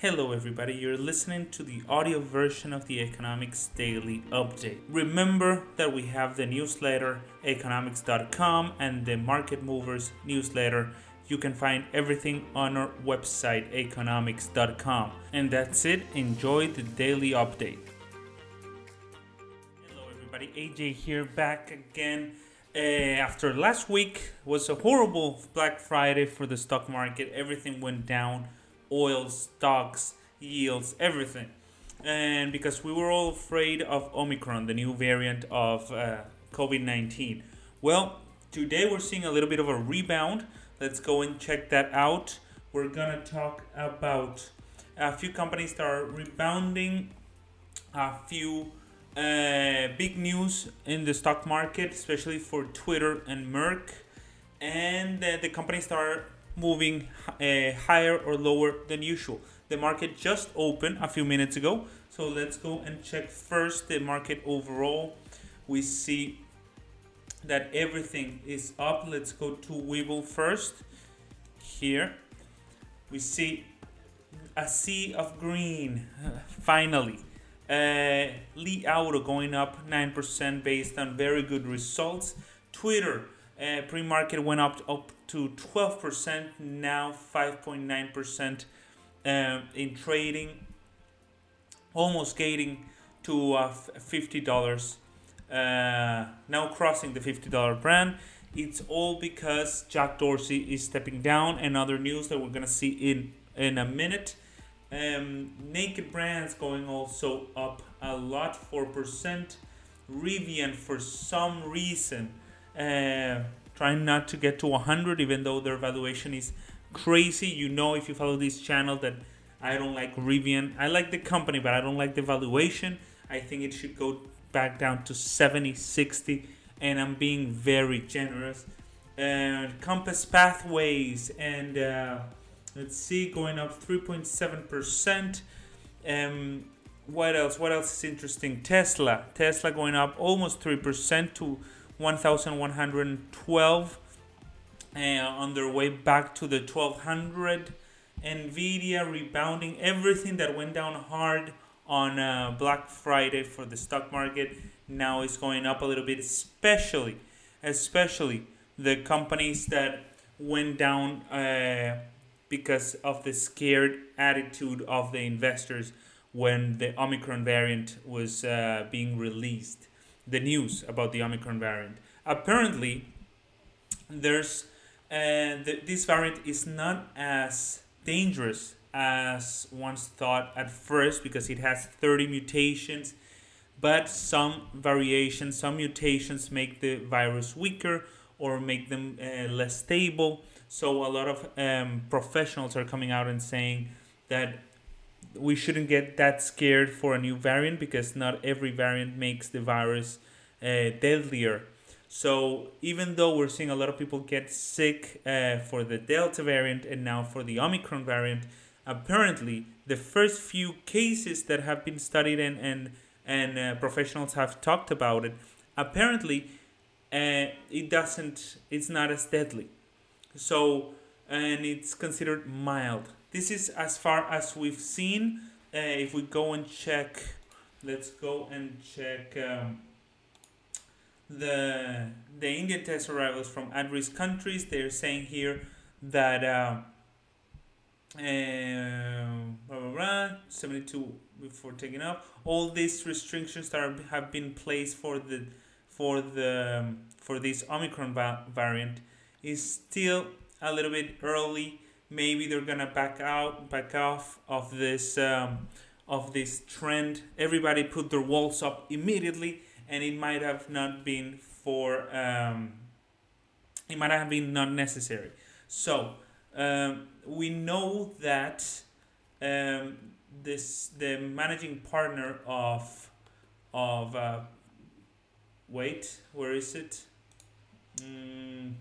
Hello, everybody. You're listening to the audio version of the Aconomics Daily Update. Remember that we have the newsletter aconomics.com and the Market Movers newsletter. You can find everything on our website aconomics.com. And that's it. Enjoy the daily update. Hello, everybody. AJ here, back again. Uh, after last week was a horrible Black Friday for the stock market. Everything went down oil, stocks, yields, everything. And because we were all afraid of Omicron, the new variant of uh, COVID 19. Well, today we're seeing a little bit of a rebound. Let's go and check that out. We're gonna talk about a few companies that are rebounding, a few uh, big news in the stock market, especially for Twitter and Merck, and uh, the companies that are moving uh, higher or lower than usual. The market just opened a few minutes ago, so let's go and check first the market overall. We see that everything is up. Let's go to Webull first. Here we see a sea of green finally. Uh, Li Auto going up 9% based on very good results. Twitter uh, pre-market went up up to 12%, now 5.9% uh, in trading, almost getting to uh, $50. Uh, now crossing the $50 brand. It's all because Jack Dorsey is stepping down, and other news that we're gonna see in in a minute. Um, naked brands going also up a lot, four percent. Rivian for some reason uh, trying not to get to 100 even though their valuation is crazy. You know if you follow this channel that i don't like rivian. I like the company but i don't like the valuation. I think it should go back down to 70 60 and i'm being very generous. And compass pathways and uh, let's see going up 3.7% um, what else? What else is interesting? Tesla. Tesla going up almost 3% to 1112 uh, on their way back to the 1200 nvidia rebounding everything that went down hard on uh, black friday for the stock market. Now is going up a little bit especially especially the companies that went down uh, because of the scared attitude of the investors when the omicron variant was uh, being released the news about the Omicron variant. Apparently, there's uh, the, this variant is not as dangerous as once thought at first because it has 30 mutations, but some variations, some mutations make the virus weaker or make them uh, less stable. So a lot of um, professionals are coming out and saying that we shouldn't get that scared for a new variant because not every variant makes the virus uh, deadlier. So even though we're seeing a lot of people get sick uh, for the Delta variant and now for the Omicron variant, apparently the first few cases that have been studied and and and uh, professionals have talked about it, apparently uh, it doesn't, it's not as deadly. So and it's considered mild. This is as far as we've seen. Uh, if we go and check, let's go and check. Um, the the Indian test arrivals from at-risk countries. They're saying here that uh, uh, blah, blah, blah, 72 before taking off. All these restrictions that are, have been placed for the for the um, for this Omicron va- variant is still a little bit early. Maybe they're gonna back out, back off of this um, of this trend. Everybody put their walls up immediately and it might have not been for um, it might have been not necessary. So um, we know that um, this the managing partner of of uh, wait where is it? Mm,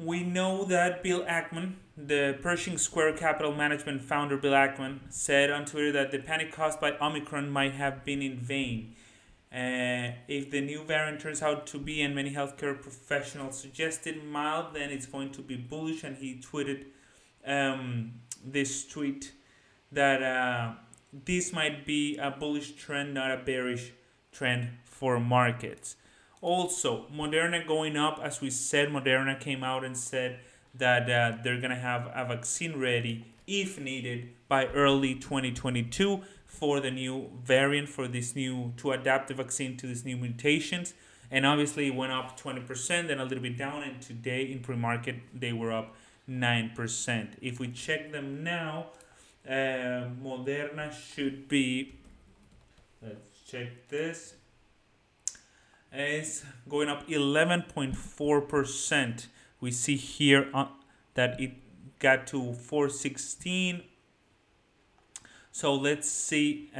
we know that Bill Ackman, the Pershing Square Capital Management founder Bill Ackman, said on Twitter that the panic caused by Omicron might have been in vain. Uh, if the new variant turns out to be, and many healthcare professionals suggested mild, then it's going to be bullish. And he tweeted um, this tweet that uh, this might be a bullish trend, not a bearish trend for markets. Also, Moderna going up, as we said, Moderna came out and said that uh, they're gonna have a vaccine ready if needed by early 2022 for the new variant, for this new to adapt the vaccine to these new mutations. And obviously, it went up 20%, then a little bit down, and today in pre market they were up 9%. If we check them now, uh, Moderna should be, let's check this, is going up 11.4%. We see here uh, that it got to 416. So let's see.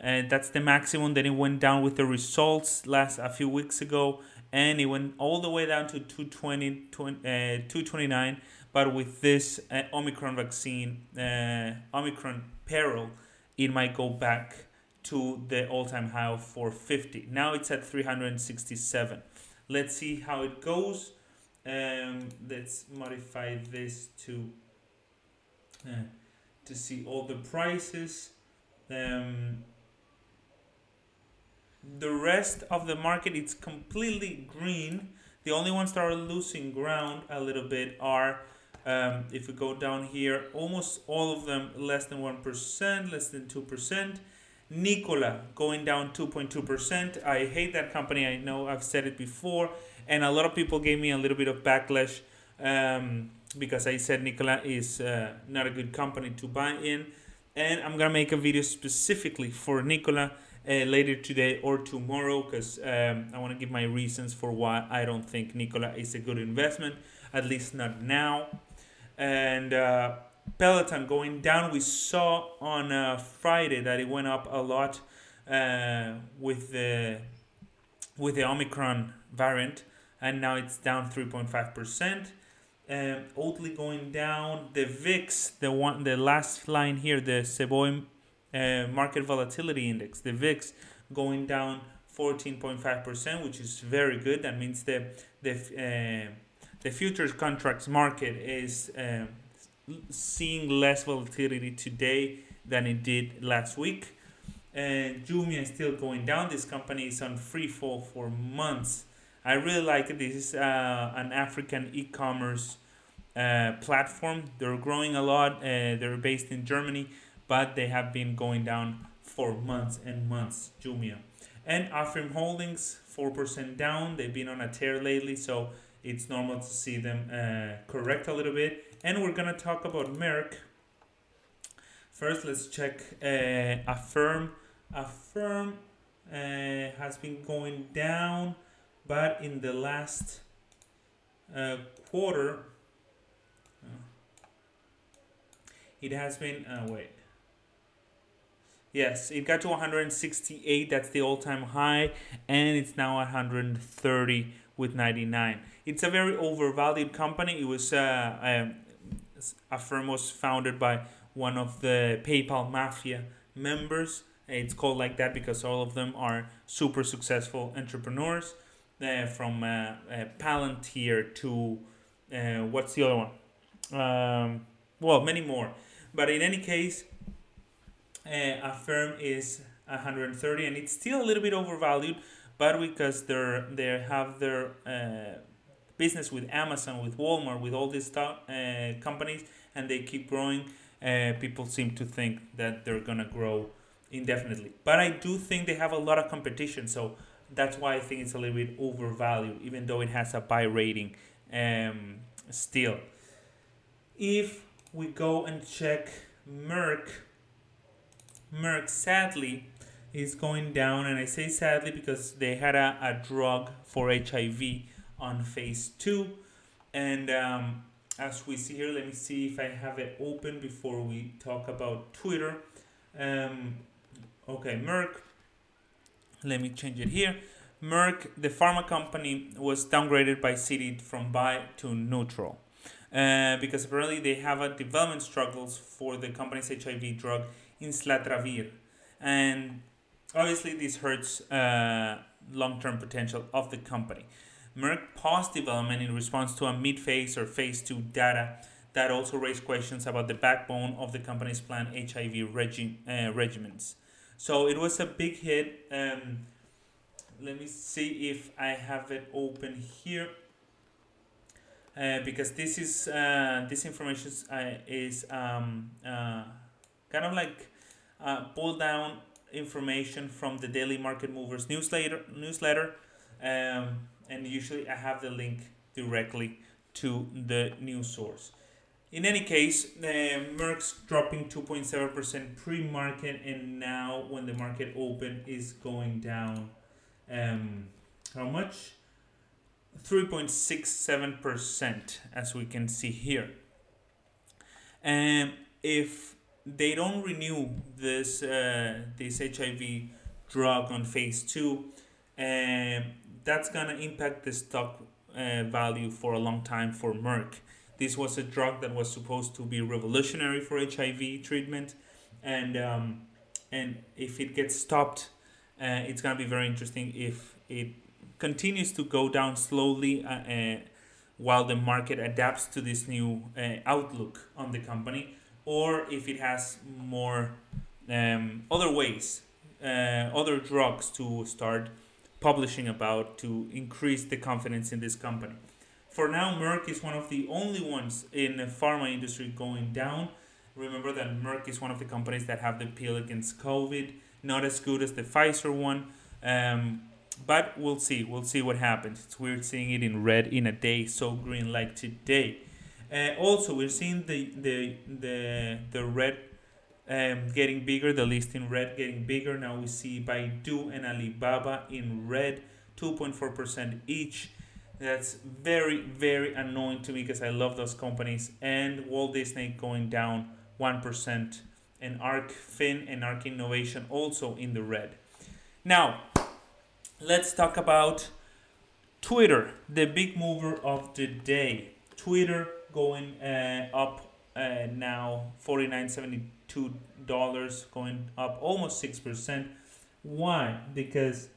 And that's the maximum. Then it went down with the results last a few weeks ago, and it went all the way down to 220, 20, uh, 229. But with this uh, Omicron vaccine, uh, Omicron peril, it might go back to the all-time high of 450. Now it's at 367. Let's see how it goes. Um, let's modify this to uh, to see all the prices. Um, the rest of the market it's completely green. The only ones that are losing ground a little bit are um, if we go down here, almost all of them less than 1%, less than 2%. Nikola going down 2.2%. I hate that company. I know I've said it before. And a lot of people gave me a little bit of backlash um, because I said Nikola is uh, not a good company to buy in. And I'm going to make a video specifically for Nikola uh, later today or tomorrow because um, I want to give my reasons for why I don't think Nikola is a good investment, at least not now. And uh, Peloton going down. We saw on uh, Friday that it went up a lot uh, with the with the Omicron variant, and now it's down three point five percent. Um, Oatly going down. The VIX, the one, the last line here, the Cboe uh, Market Volatility Index, the VIX going down fourteen point five percent, which is very good. That means the the uh, the futures contracts market is um, seeing less volatility today than it did last week. And Jumia is still going down. This company is on free fall for months. I really like it. This is uh, an African e-commerce uh, platform. They're growing a lot. Uh, they're based in Germany, but they have been going down for months and months. Jumia and Affirm Holdings four percent down. They've been on a tear lately, so it's normal to see them uh, correct a little bit and we're gonna talk about Merck. First, let's check uh, Affirm. Affirm uh, has been going down, but in the last uh, quarter, uh, it has been. Uh, wait. Yes, it got to 168. That's the all-time high, and it's now 130 with 99. It's a very overvalued company. It was uh, um, Affirm was founded by one of the PayPal mafia members. It's called like that because all of them are super successful entrepreneurs, uh, from uh, uh, Palantir to uh, what's the other one? Um, well, many more. But in any case, uh, Affirm is 130, and it's still a little bit overvalued, but because they're they have their uh, business with Amazon, with Walmart, with all these uh, companies, and they keep growing. Uh, people seem to think that they're gonna grow indefinitely. But I do think they have a lot of competition, so that's why I think it's a little bit overvalued, even though it has a buy rating. Um, still, if we go and check Merck, Merck sadly is going down, and I say sadly because they had a, a drug for HIV on phase two. And um, as we see here, let me see if I have it open before we talk about Twitter. Um, okay, Merck. Let me change it here. Merck, the pharma company, was downgraded by Citi from buy to neutral. Uh, because apparently they have a development struggles for the company's HIV drug islatravir, and obviously this hurts uh, long-term potential of the company. Merck paused development in response to a mid phase or phase 2 data that also raised questions about the backbone of the company's planned HIV regi- uh, regimens. So it was a big hit. Um, let me see if I have it open here. Uh, because this is uh, this information uh, is um, uh, kind of like uh, pull down information from the Daily Market Movers newsletter newsletter, um, and usually I have the link directly to the news source. In any case, uh, Merck's dropping 2.7% pre-market, and now when the market open is going down. Um, how much? 3.67%, as we can see here. And if they don't renew this uh, this HIV drug on phase two, um, that's gonna impact the stock uh, value for a long time for Merck. This was a drug that was supposed to be revolutionary for HIV treatment, and um, and if it gets stopped, uh, it's gonna be very interesting if it continues to go down slowly uh, uh, while the market adapts to this new uh, outlook on the company, or if it has more um, other ways, uh, other drugs to start publishing about to increase the confidence in this company. For now, Merck is one of the only ones in the pharma industry going down. Remember that Merck is one of the companies that have the pill against COVID, not as good as the Pfizer one. Um, but we'll see. We'll see what happens. It's weird seeing it in red in a day so green like today. Uh, also, we're seeing the the the the red um, getting bigger. The list in red getting bigger. Now we see Baidu and Alibaba in red, two point four percent each. That's very very annoying to me because I love those companies. And Walt Disney going down one percent, and ARK Fin and ARK Innovation also in the red. Now let's talk about Twitter, the big mover of the day. Twitter going uh, up now forty nine seventy two dollars, going up almost six percent. Why? Because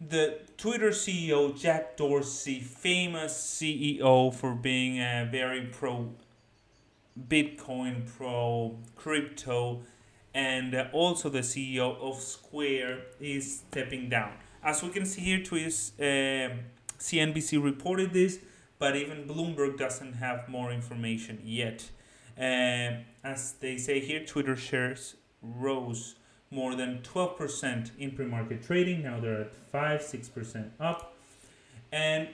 the Twitter CEO Jack Dorsey, famous CEO for being a very pro Bitcoin, pro crypto, and also the CEO of Square is stepping down. As we can see here, Twitter, uh, CNBC reported this, but even Bloomberg doesn't have more information yet. Uh, as they say here, Twitter shares rose more than 12% in pre-market trading. Now they're at 5 6% up. And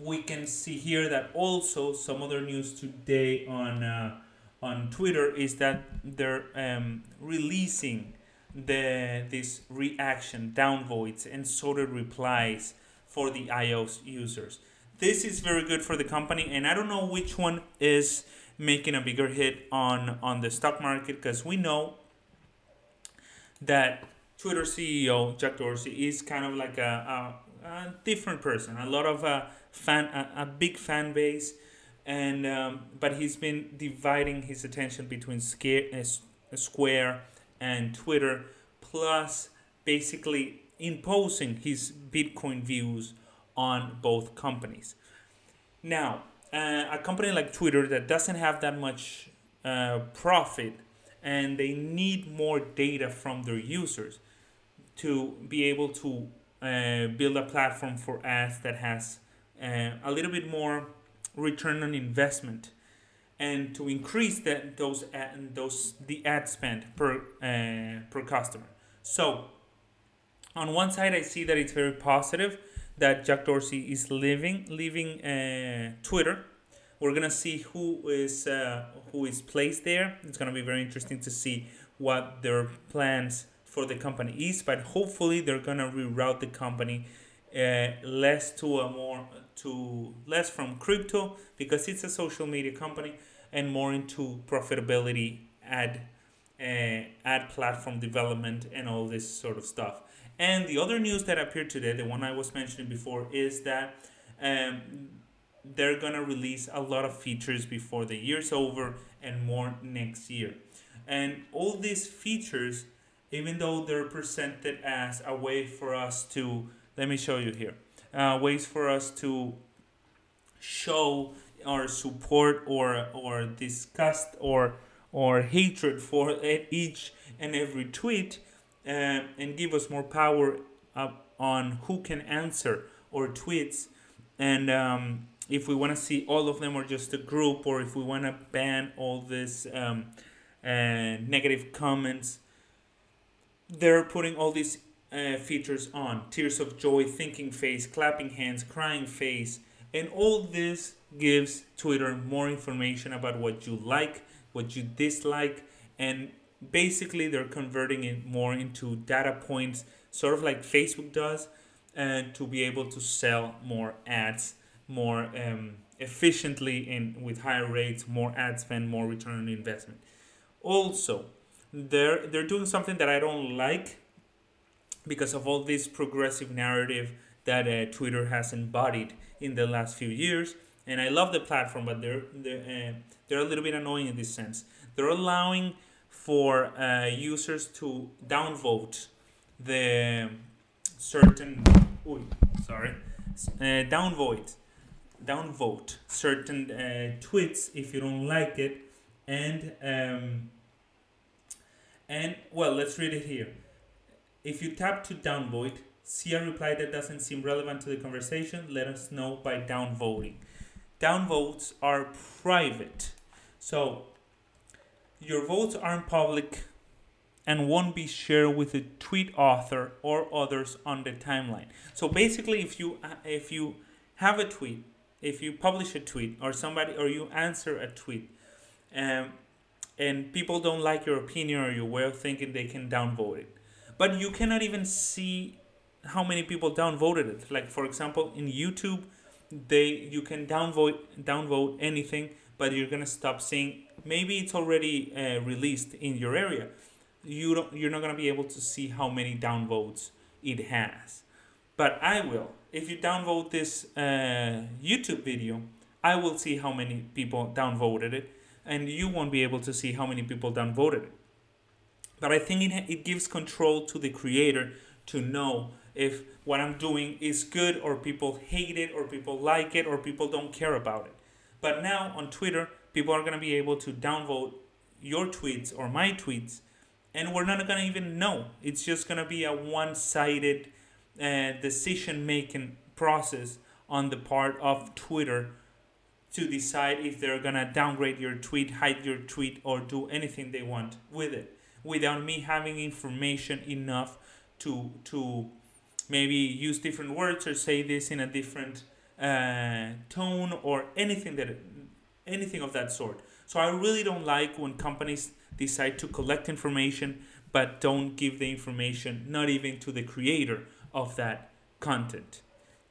we can see here that also some other news today on uh, on Twitter is that they're um, releasing the this reaction downvotes and sorted replies for the iOS users. This is very good for the company, and I don't know which one is making a bigger hit on on the stock market because we know that Twitter CEO Jack Dorsey is kind of like a, a, a different person. A lot of a fan, a, a big fan base, and um, but he's been dividing his attention between scare, uh, Square and Twitter, plus basically imposing his Bitcoin views on both companies. Now, uh, a company like Twitter that doesn't have that much uh, profit and they need more data from their users to be able to uh, build a platform for ads that has uh, a little bit more return on investment and to increase that those ad, those the ad spend per uh, per customer. So on one side, I see that it's very positive that Jack Dorsey is leaving leaving uh, Twitter. We're gonna see who is uh, who is placed there. It's gonna be very interesting to see what their plans for the company is. But hopefully, they're gonna reroute the company uh, less to a more to less from crypto because it's a social media company and more into profitability ad uh, ad platform development and all this sort of stuff and the other news that appeared today the one i was mentioning before is that um, they're gonna release a lot of features before the year's over and more next year. And all these features even though they're presented as a way for us to let me show you here uh, ways for us to show our support or or disgust or or hatred for each and every tweet uh, and give us more power on who can answer or tweets. And um, if we want to see all of them or just a group or if we want to ban all these um, uh, negative comments they're putting all these uh, features on. Tears of joy thinking face clapping hands crying face. And all this gives twitter more information about what you like what you dislike and basically they're converting it more into data points sort of like facebook does and to be able to sell more ads more um, efficiently and with higher rates more ad spend more return on investment also they're they're doing something that i don't like because of all this progressive narrative that uh, Twitter has embodied in the last few years. And I love the platform, but they're they're, uh, they're a little bit annoying in this sense. They're allowing for uh, users to downvote the certain. Ooh, sorry, uh, downvote, downvote certain uh, tweets if you don't like it, and um, and well, let's read it here. If you tap to downvote, see a reply that doesn't seem relevant to the conversation, let us know by downvoting. Downvotes are private. So your votes aren't public and won't be shared with the tweet author or others on the timeline. So basically if you if you have a tweet, if you publish a tweet or somebody or you answer a tweet um, and people don't like your opinion or your way of thinking, they can downvote it but you cannot even see how many people downvoted it. Like for example, in YouTube, they you can downvote downvote anything, but you're gonna stop seeing. Maybe it's already uh, released in your area. You don't. You're not gonna be able to see how many downvotes it has. But I will. If you downvote this uh, YouTube video, I will see how many people downvoted it, and you won't be able to see how many people downvoted it. But I think it, it gives control to the creator to know if what I'm doing is good or people hate it or people like it or people don't care about it. But now on Twitter, people are going to be able to downvote your tweets or my tweets and we're not going to even know. It's just going to be a one sided uh, decision making process on the part of Twitter to decide if they're going to downgrade your tweet, hide your tweet, or do anything they want with it without me having information enough to to maybe use different words or say this in a different uh, tone or anything that anything of that sort. So I really don't like when companies decide to collect information but don't give the information not even to the creator of that content.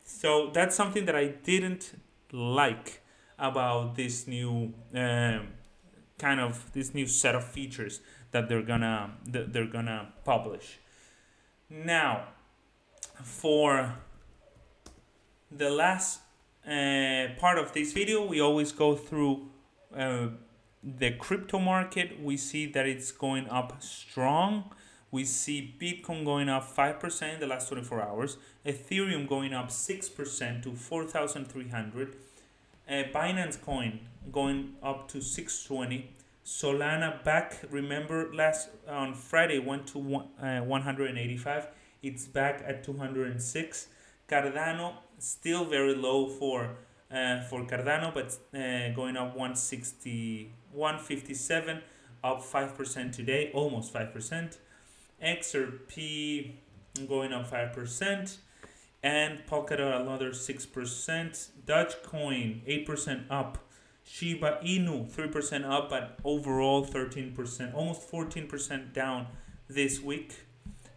So that's something that I didn't like about this new um, kind of this new set of features that they're gonna that they're gonna publish. Now, for the last uh, part of this video, we always go through uh, the crypto market. We see that it's going up strong. We see Bitcoin going up 5% in the last 24 hours, Ethereum going up 6% to 4,300, uh, Binance Coin going up to 620, Solana back. Remember last on Friday went to one, uh, 185. It's back at 206. Cardano still very low for uh, for Cardano, but uh, going up 160, 157, up 5% today, almost 5%. XRP going up 5%. And Polkadot another 6%. Dogecoin 8% up. Shiba Inu 3% up, but overall 13%, almost 14% down this week.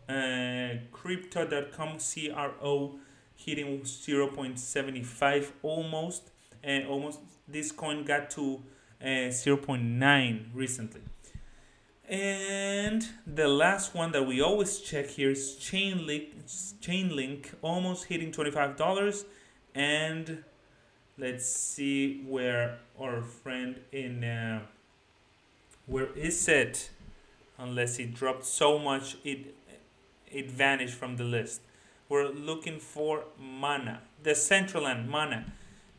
Uh, Crypto.com CRO hitting 0.75 almost, and almost this coin got to uh, 0.9 recently. And the last one that we always check here is Chainlink, Chainlink almost hitting $25 and let's see where our friend in uh, where is it? Unless it dropped so much it it vanished from the list we're looking for mana Decentraland mana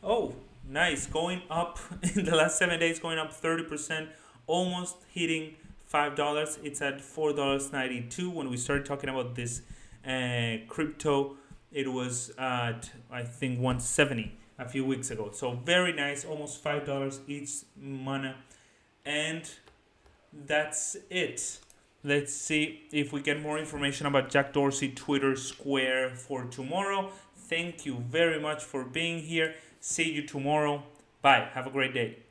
oh nice. Going up in the last seven days, going up 30%, almost hitting $5. It's at $4.92. When we started talking about this uh, crypto, it was at, I think, 170 a few weeks ago. So very nice, almost $5 each mana. And that's it. Let's see if we get more information about Jack Dorsey Twitter Square for tomorrow. Thank you very much for being here. See you tomorrow. Bye. Have a great day.